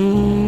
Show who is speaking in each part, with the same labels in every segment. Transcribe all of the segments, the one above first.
Speaker 1: Mm-hmm.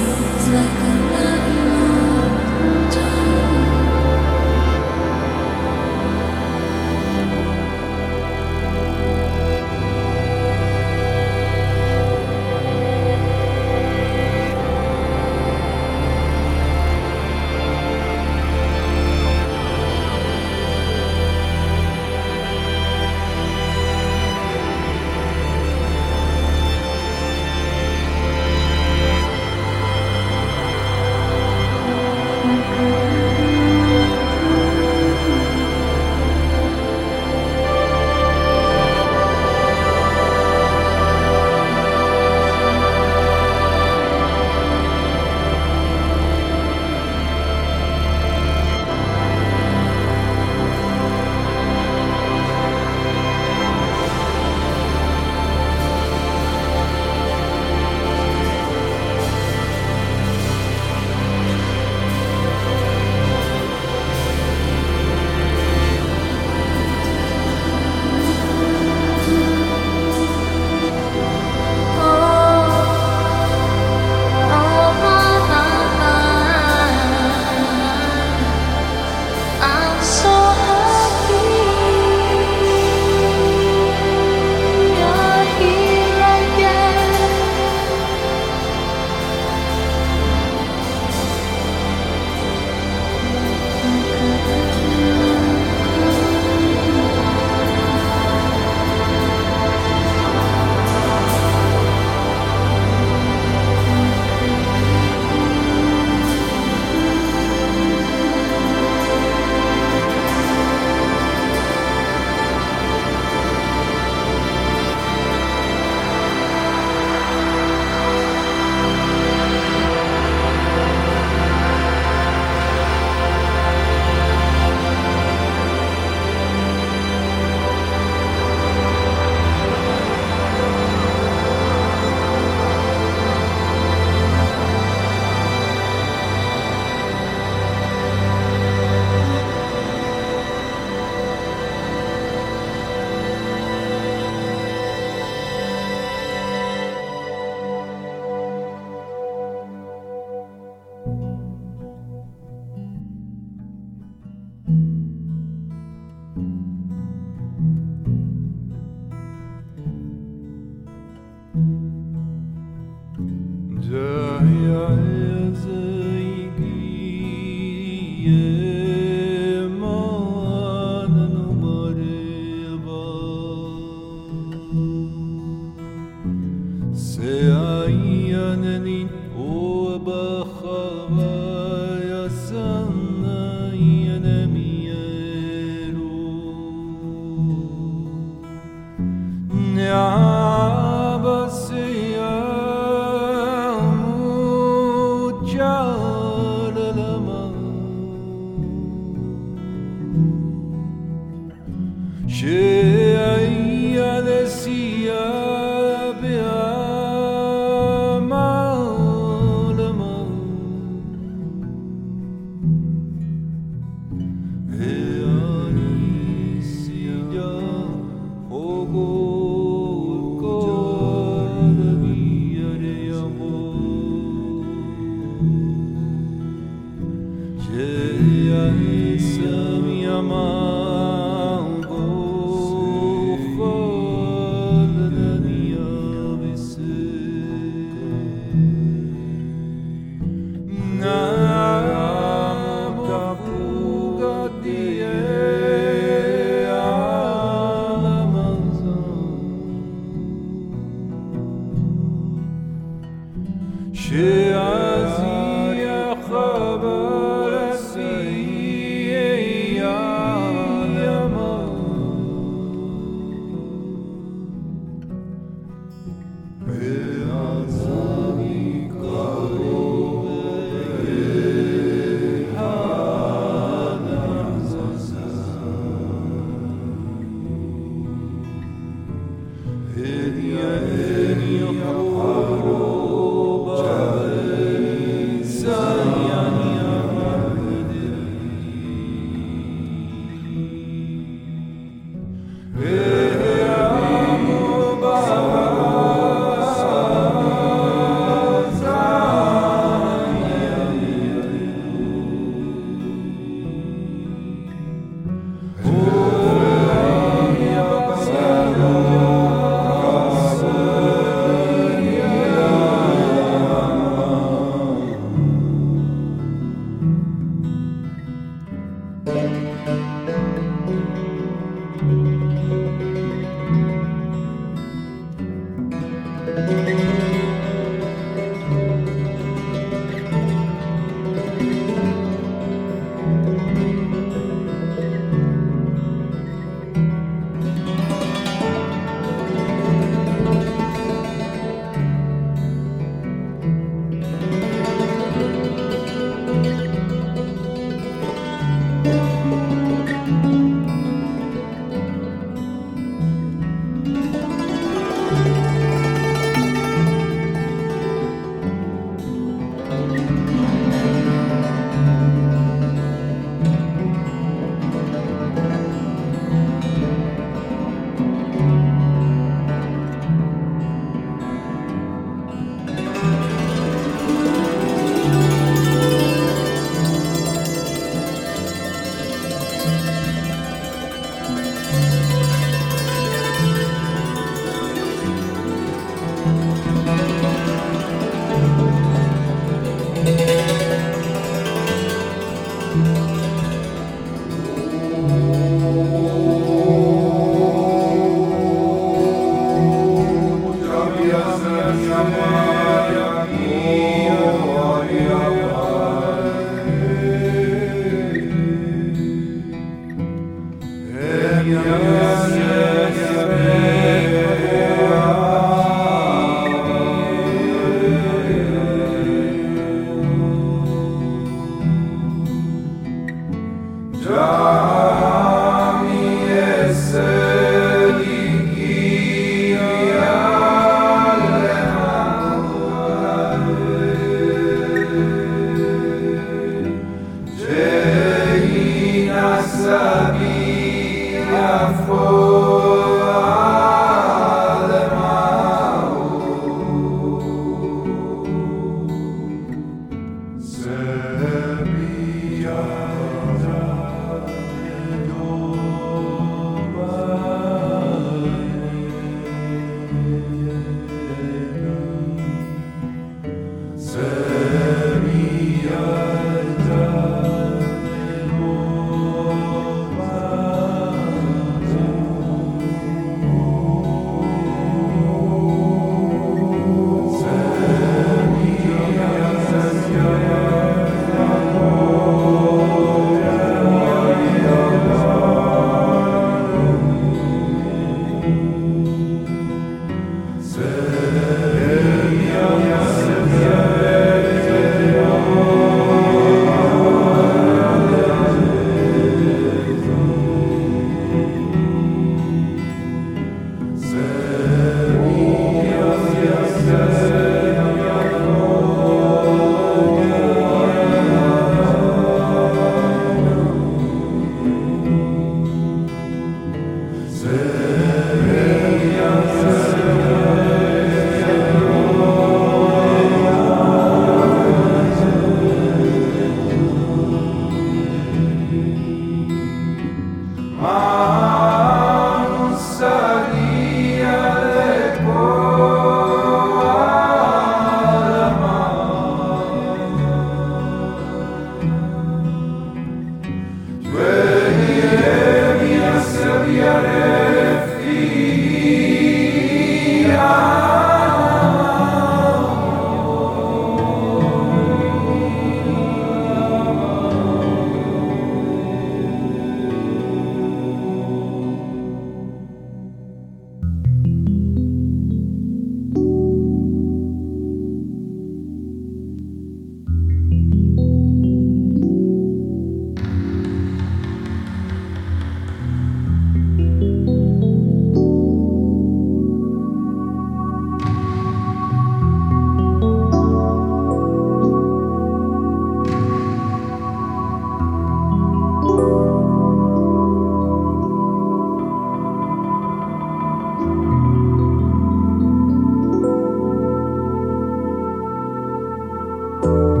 Speaker 1: Thank
Speaker 2: you.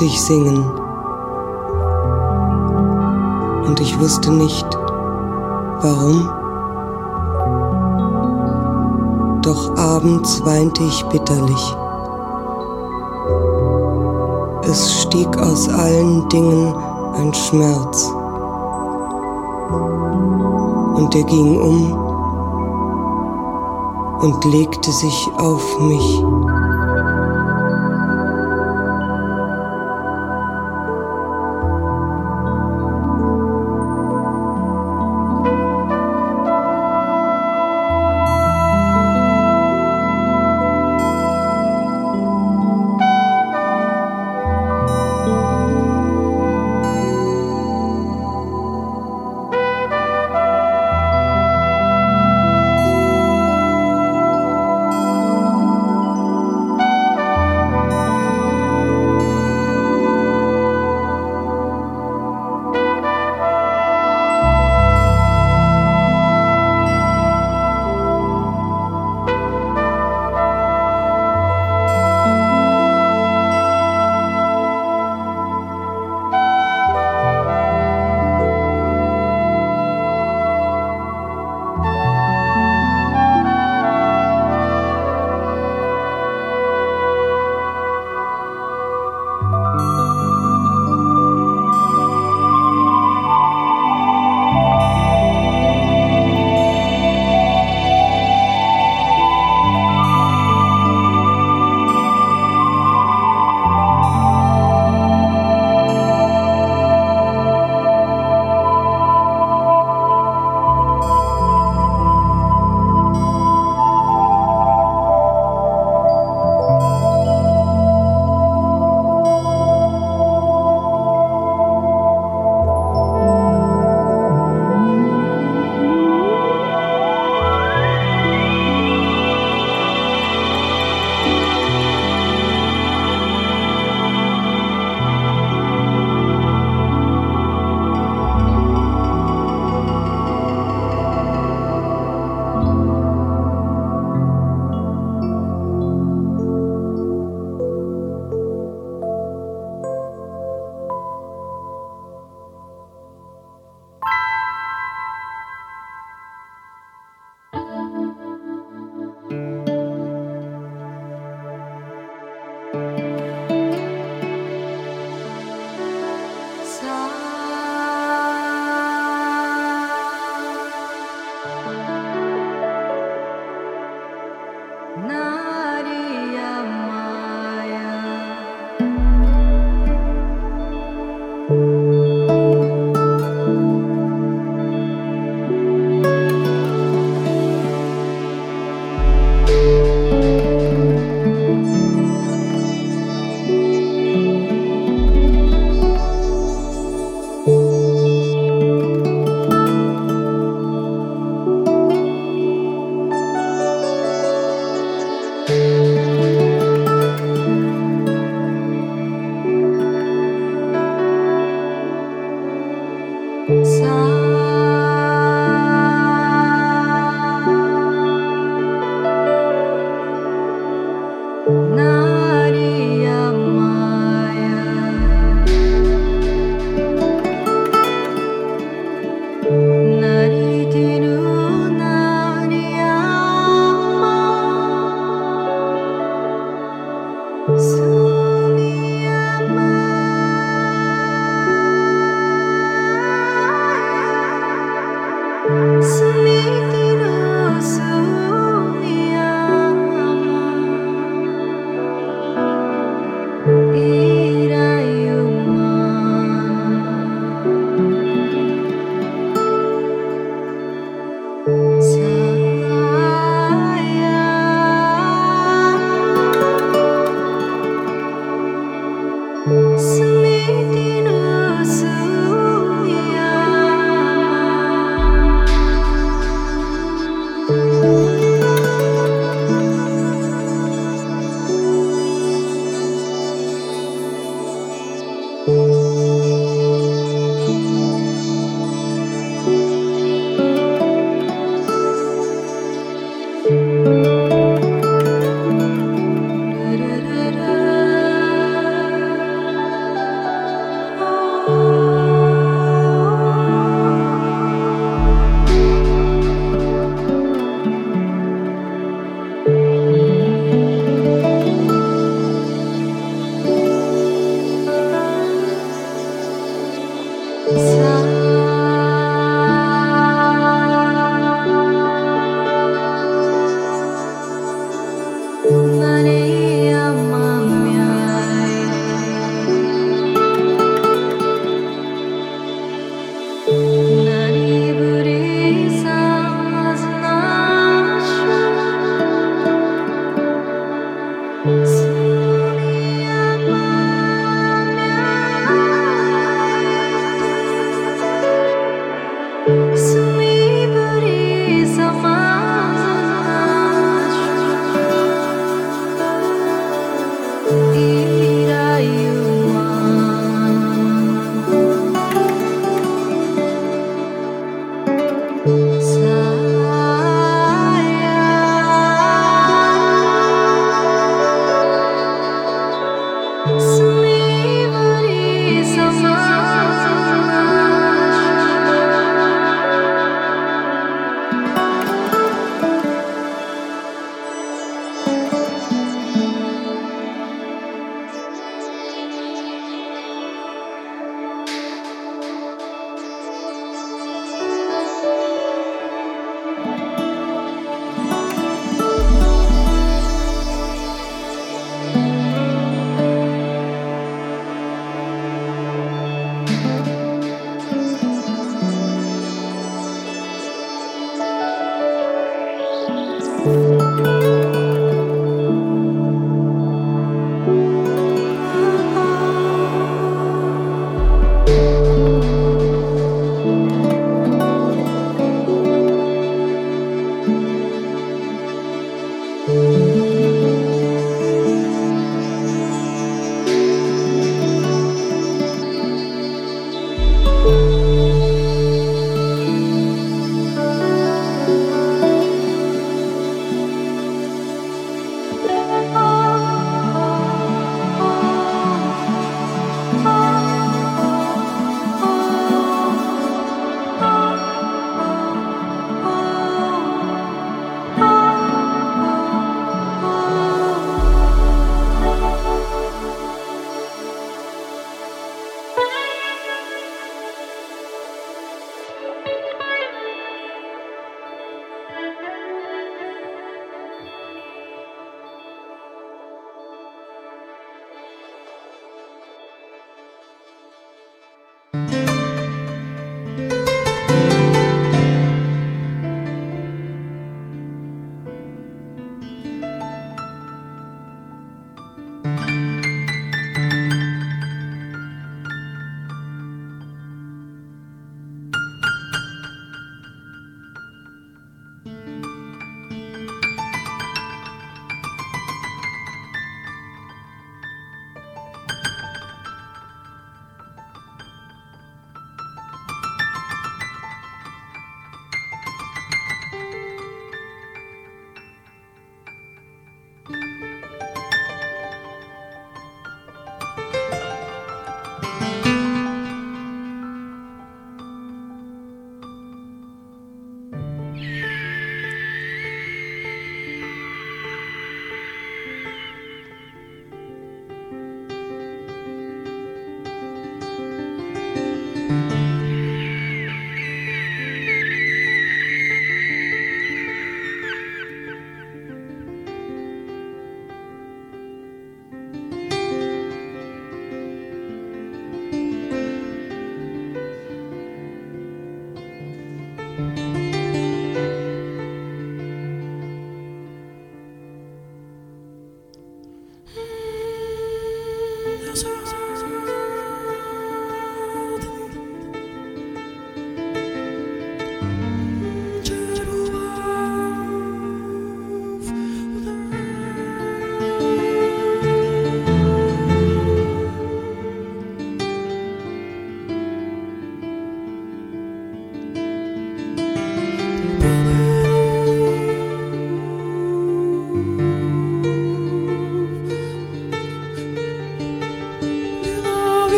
Speaker 2: Ich singen. Und ich wusste nicht, warum. Doch abends weinte ich bitterlich. Es stieg aus allen Dingen ein Schmerz. Und er ging um und legte sich auf mich.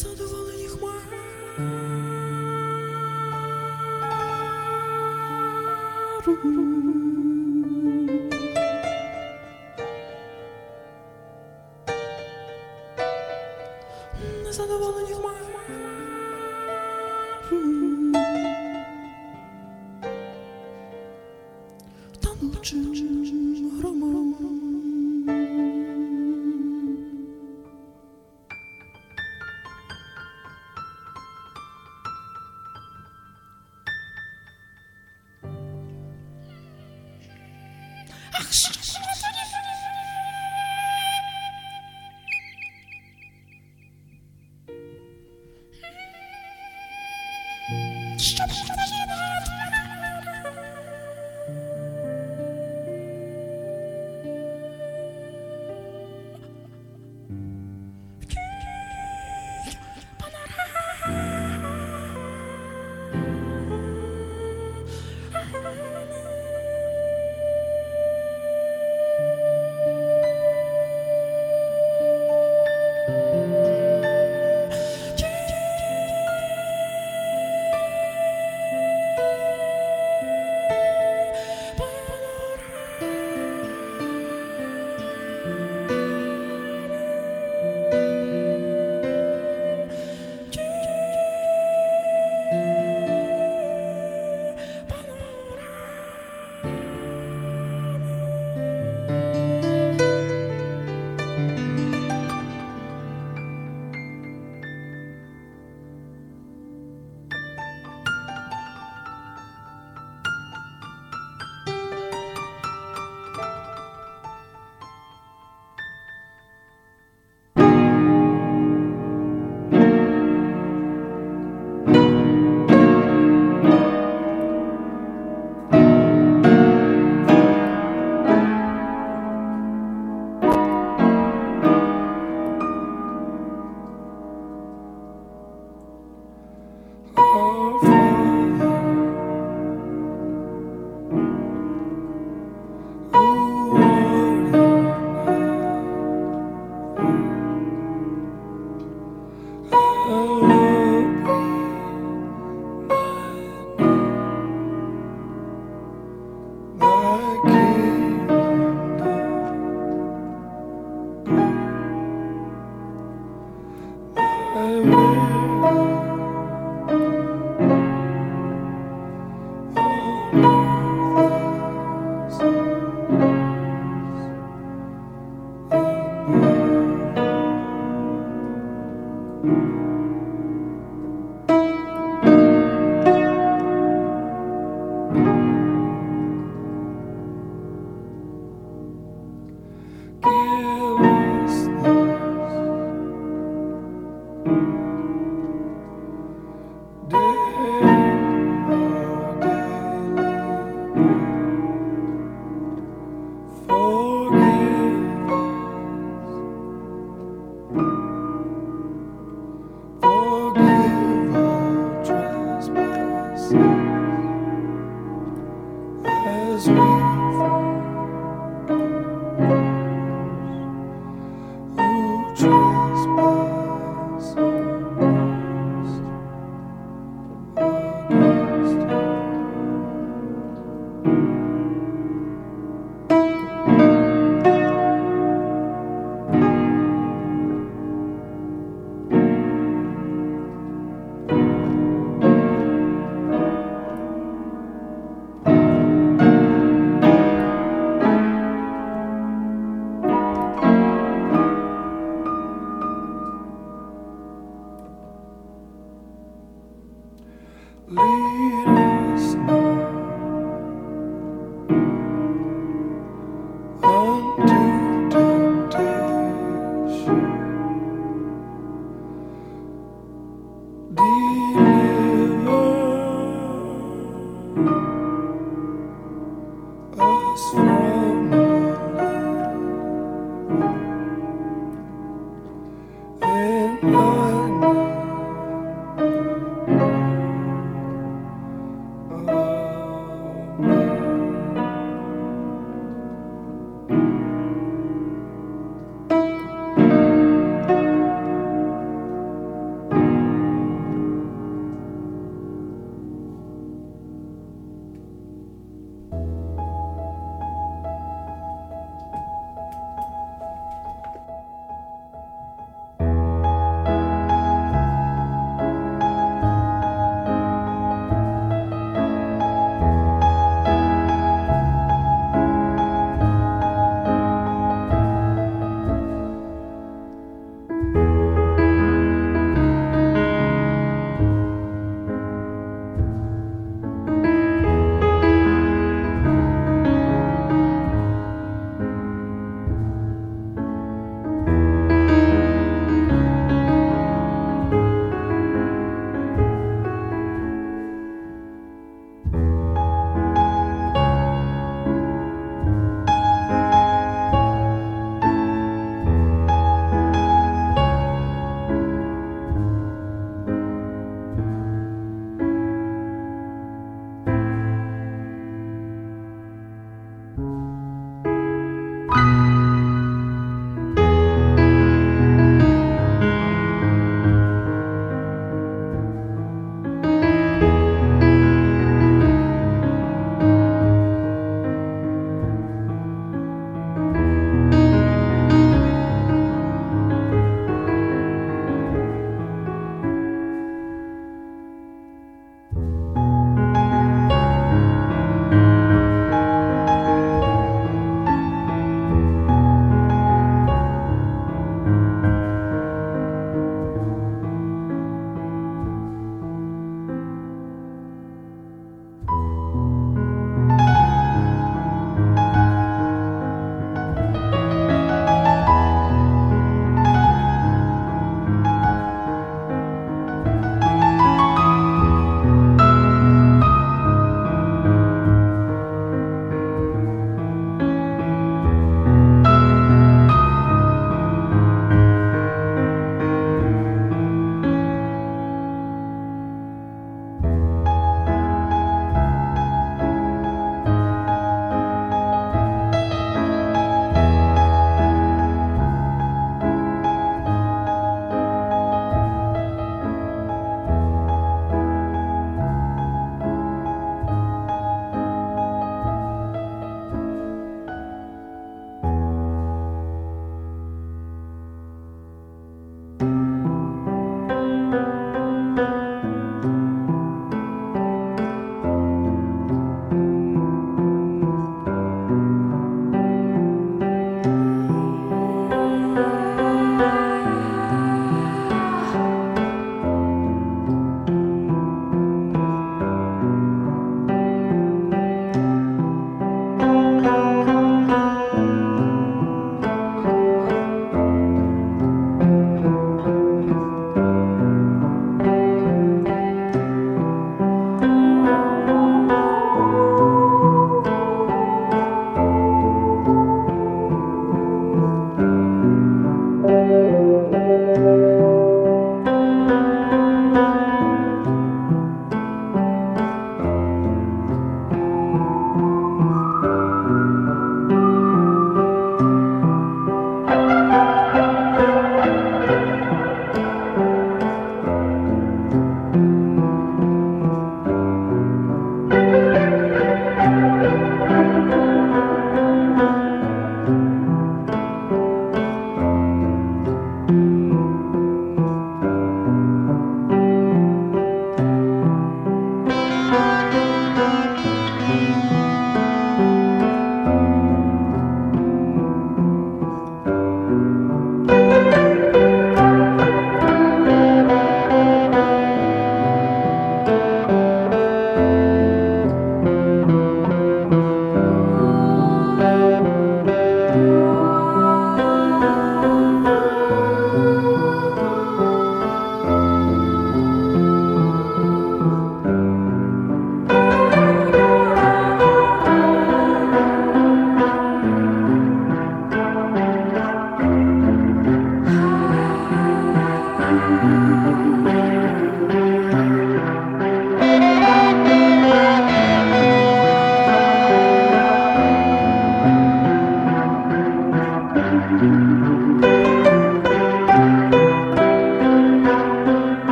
Speaker 2: 所有的风都熄灭。